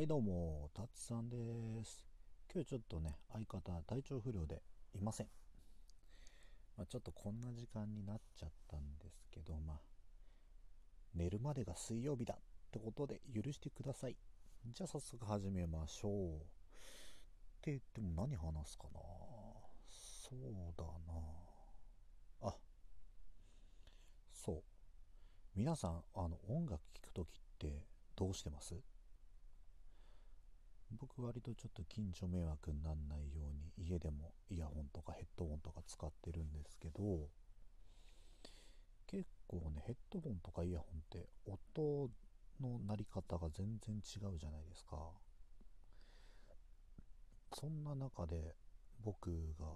はいどうも、たつさんです。今日ちょっとね、相方体調不良でいません。まあ、ちょっとこんな時間になっちゃったんですけど、まあ、寝るまでが水曜日だってことで許してください。じゃあ早速始めましょう。って言っても何話すかなそうだなあ、そう。皆さん、あの、音楽聴くときってどうしてます？僕割とちょっと近所迷惑にならないように家でもイヤホンとかヘッドホンとか使ってるんですけど結構ねヘッドホンとかイヤホンって音の鳴り方が全然違うじゃないですか。そんな中で僕が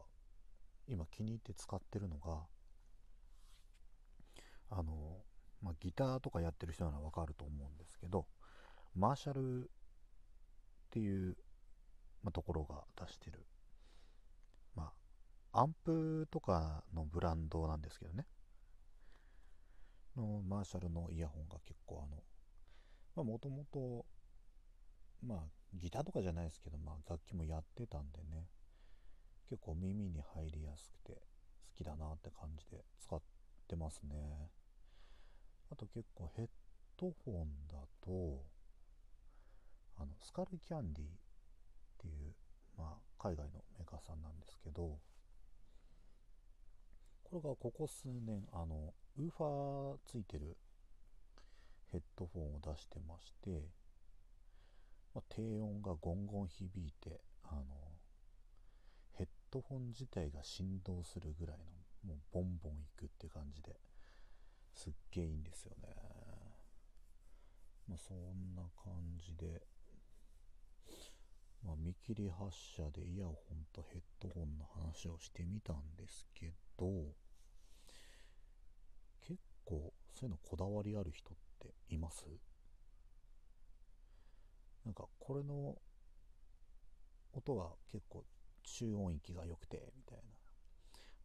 今気に入って使ってるのがあの、まあ、ギターとかやってる人ならわかると思うんですけどマーシャルっていう、まあ、ところが出してる、まあ、アンプとかのブランドなんですけどね。のマーシャルのイヤホンが結構あのまあもともとまあギターとかじゃないですけど、まあ、楽器もやってたんでね。結構耳に入りやすくて好きだなって感じで使ってますね。あと結構ヘッドホンだとスカルキャンディっていう、まあ、海外のメーカーさんなんですけどこれがここ数年あのウーファーついてるヘッドフォンを出してまして、まあ、低音がゴンゴン響いてあのヘッドフォン自体が振動するぐらいのもうボンボンいくって感じですっげえいいんですよね。まあそんな感じでまあ、見切り発車でイヤホンとヘッドホンの話をしてみたんですけど結構そういうのこだわりある人っています？なんかこれの音は結構中音域が良くてみたいな、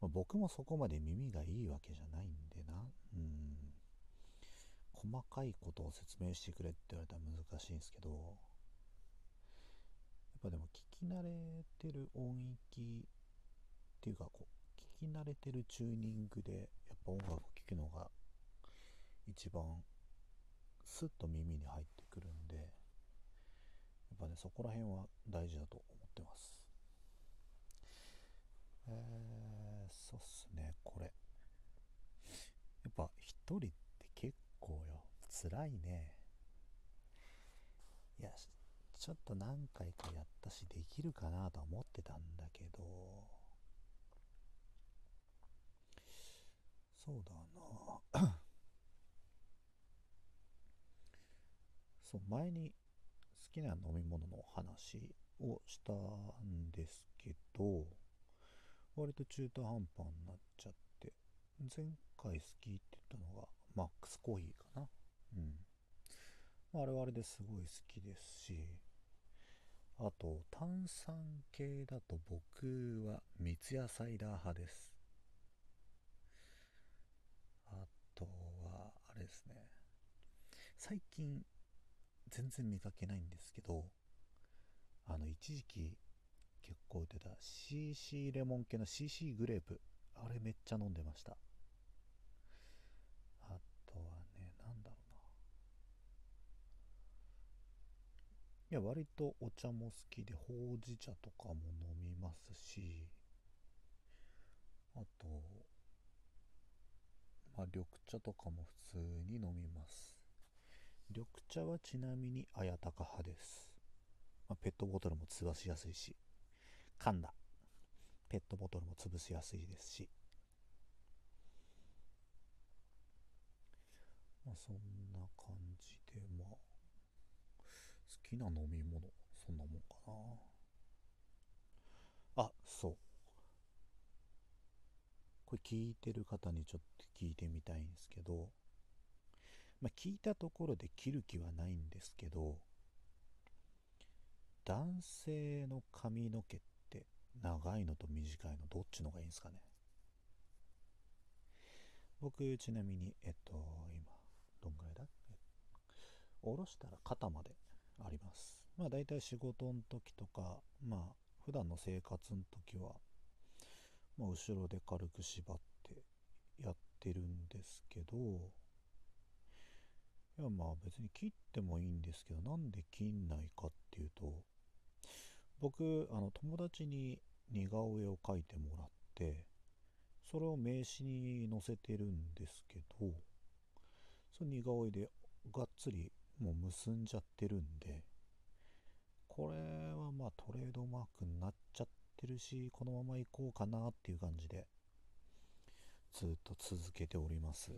まあ、僕もそこまで耳がいいわけじゃないんでな。うん。細かいことを説明してくれって言われたら難しいんですけどっぱでも聞き慣れてる音域っていうかこう聞き慣れてるチューニングでやっぱ音楽を聴くのが一番スッと耳に入ってくるんでやっぱねそこら辺は大事だと思ってます。えー、そうっすねこれ。やっぱ一人って結構よ辛いね。ちょっと何回かやったしできるかなと思ってたんだけど。そうだな。そう前に好きな飲み物の話をしたんですけど割と中途半端になっちゃって前回好きって言ったのがマックスコーヒーかな。うん。まあれはあれですごい好きですしあと炭酸系だと僕は三ツ矢サイダー派です。あとはあれですね。最近全然見かけないんですけどあの一時期結構売ってた CC レモン系の CC グレープあれめっちゃ飲んでましたあとはねなんだろうないや割とお茶も好きでほうじ茶とかも飲みますしあとまあ緑茶とかも普通に飲みます。緑茶はちなみに綾鷹派です、まあ、ペットボトルも潰しやすいし噛んだ。ペットボトルも潰しやすいですし。まあそんな感じでまあきな飲み物そんなもんかな。あそう。これ聞いてる方にちょっと聞いてみたいんですけどまあ聞いたところで切る気はないんですけど男性の髪の毛って長いのと短いのどっちの方がいいんですかね。僕ちなみにえっと今どんぐらいだ？下ろしたら肩まであります。まあ大体仕事の時とかまあ普段の生活の時は、まあ、後ろで軽く縛ってやってるんですけどいやまあ別に切ってもいいんですけどなんで切んないかっていうと僕あの友達に似顔絵を描いてもらってそれを名刺に載せてるんですけどその似顔絵でがっつりもう結んじゃってるんでこれはまあトレードマークになっちゃってるしこのまま行こうかなっていう感じでずっと続けております。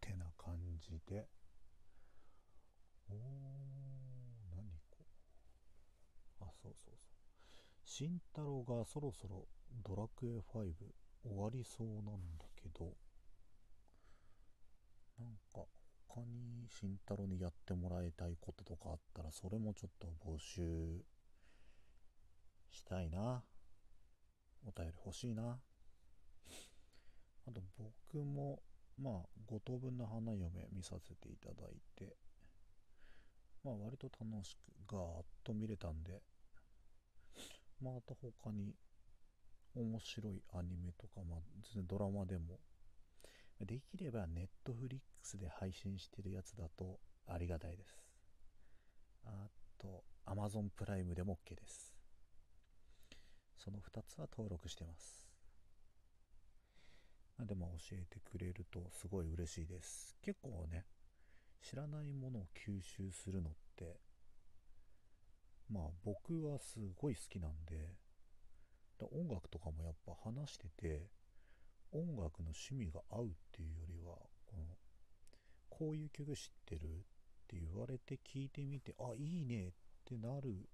てな感じで。おー何こう。あそうそうそう。慎太郎がそろそろドラクエ5終わりそうなんだけどなんか他に慎太郎にやってもらいたいこととかあったらそれもちょっと募集したいな。お便り欲しいな。あと僕もまあ5等分の花嫁見させていただいてまあ割と楽しくガーッと見れたんでまた他に面白いアニメとか、まあ、ドラマでも。できればネットフリックスで配信してるやつだとありがたいです。あと Amazon プライムでも OK です。その2つは登録してます。でも教えてくれるとすごい嬉しいです。結構ね知らないものを吸収するのってまあ僕はすごい好きなんで音楽とかもやっぱ話してて音楽の趣味が合うっていうよりはこのこういう曲知ってるって言われて聞いてみてあいいねってなる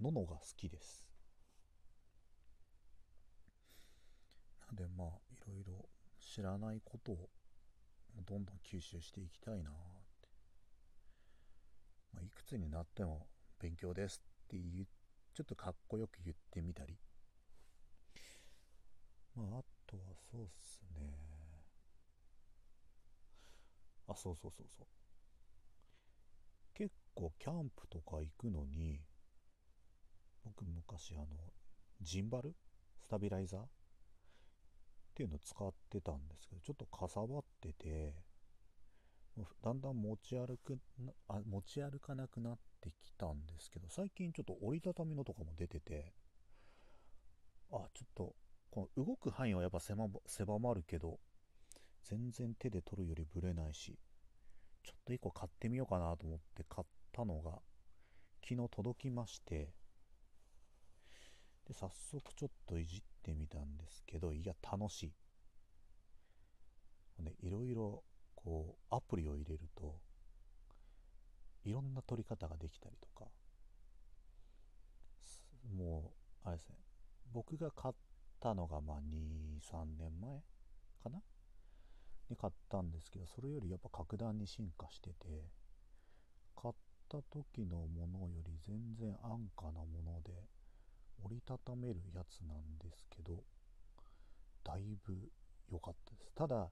ののが好きです。なんでまあいろいろ知らないことをどんどん吸収していきたいなって、まあ、いくつになっても勉強ですっていうちょっとかっこよく言ってみたり。まああとはそうっすね。あそうそうそうそう。結構キャンプとか行くのに僕昔あのジンバル？スタビライザー？っていうのを使ってたんですけどちょっとかさばっててだんだん持ち歩くあ持ち歩かなくなってきたんですけど最近ちょっと折りたたみのとかも出ててあちょっとこの動く範囲はやっぱ狭まるけど全然手で取るよりぶれないしちょっと1個買ってみようかなと思って買ったのが昨日届きましてで早速ちょっといじってみたんですけどいや楽しい、ね、いろいろこうアプリを入れるといろんな撮り方ができたりとかもうあれですね僕が買ったのがまあ23年前かな？に買ったんですけどそれよりやっぱ格段に進化してて買った時のものより全然安価なもので折りたためるやつなんですけどだいぶ良かったです。ただ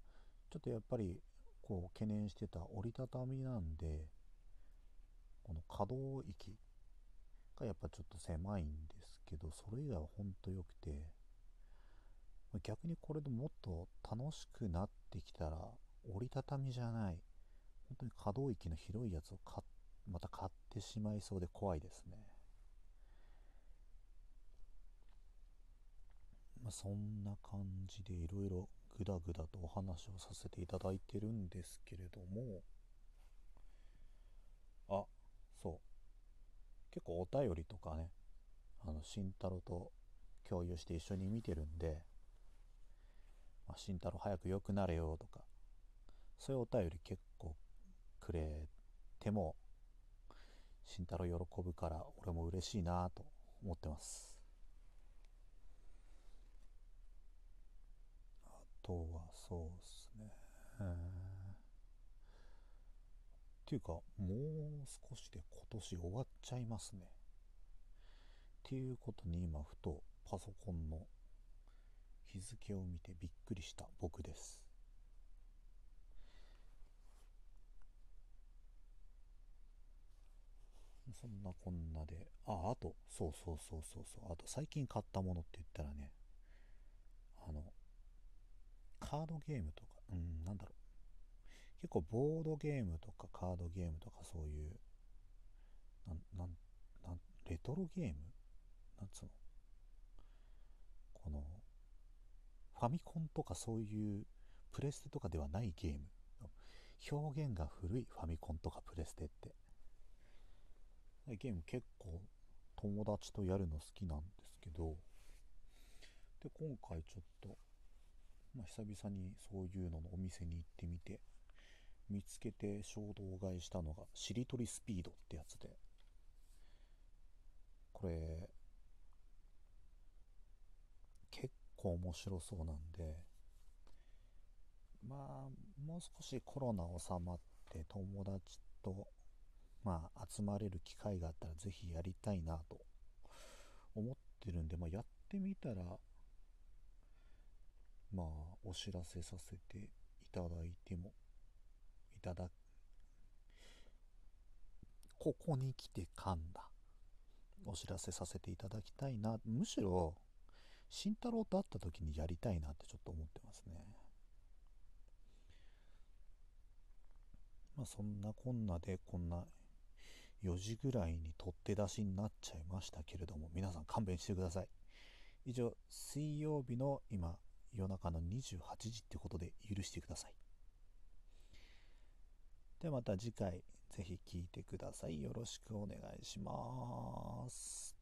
ちょっとやっぱりこう懸念してた折りたたみなんでこの可動域がやっぱちょっと狭いんですけどそれ以外はほんと良くて逆にこれでもっと楽しくなってきたら折りたたみじゃない本当に可動域の広いやつをまた買ってしまいそうで怖いですね。まあ、そんな感じでいろいろぐだぐだとお話をさせていただいてるんですけれども。あそう。結構お便りとかねあの慎太郎と共有して一緒に見てるんで、慎太郎早く良くなれよとか、そういうお便り結構くれても、慎太郎喜ぶから俺も嬉しいなと思ってます。あとはそうっすね。っていうか、もう少しで今年終わっちゃいますね。っていうことに今ふとパソコンの日付を見てびっくりした。僕です。そんなこんなで。ああとそうそうそうそうそう。あと最近買ったものって言ったらねあのカードゲームとかうんなんだろう。結構ボードゲームとかカードゲームとかそういうなんなんなんレトロゲーム？なんつうの？このファミコンとかそういうプレステとかではないゲーム。表現が古いファミコンとかプレステって。ゲーム結構友達とやるの好きなんですけど。で今回ちょっと、まあ、久々にそういうののお店に行ってみて見つけて衝動買いしたのがしりとりスピードってやつで。これ結構面白そうなんでまあもう少しコロナ収まって友達とまあ、集まれる機会があったらぜひやりたいなと思ってるんで、まあ、やってみたら、まあ、お知らせさせていただいても、いただ、ここに来て噛んだ。お知らせさせていただきたいな。むしろ、慎太郎と会った時にやりたいなってちょっと思ってますね。まあそんなこんなでこんな4時ぐらいに取って出しになっちゃいましたけれども、皆さん勘弁してください。以上、水曜日の今、夜中の28時ってことで許してください。ではまた次回、ぜひ聴いてください。よろしくお願いします。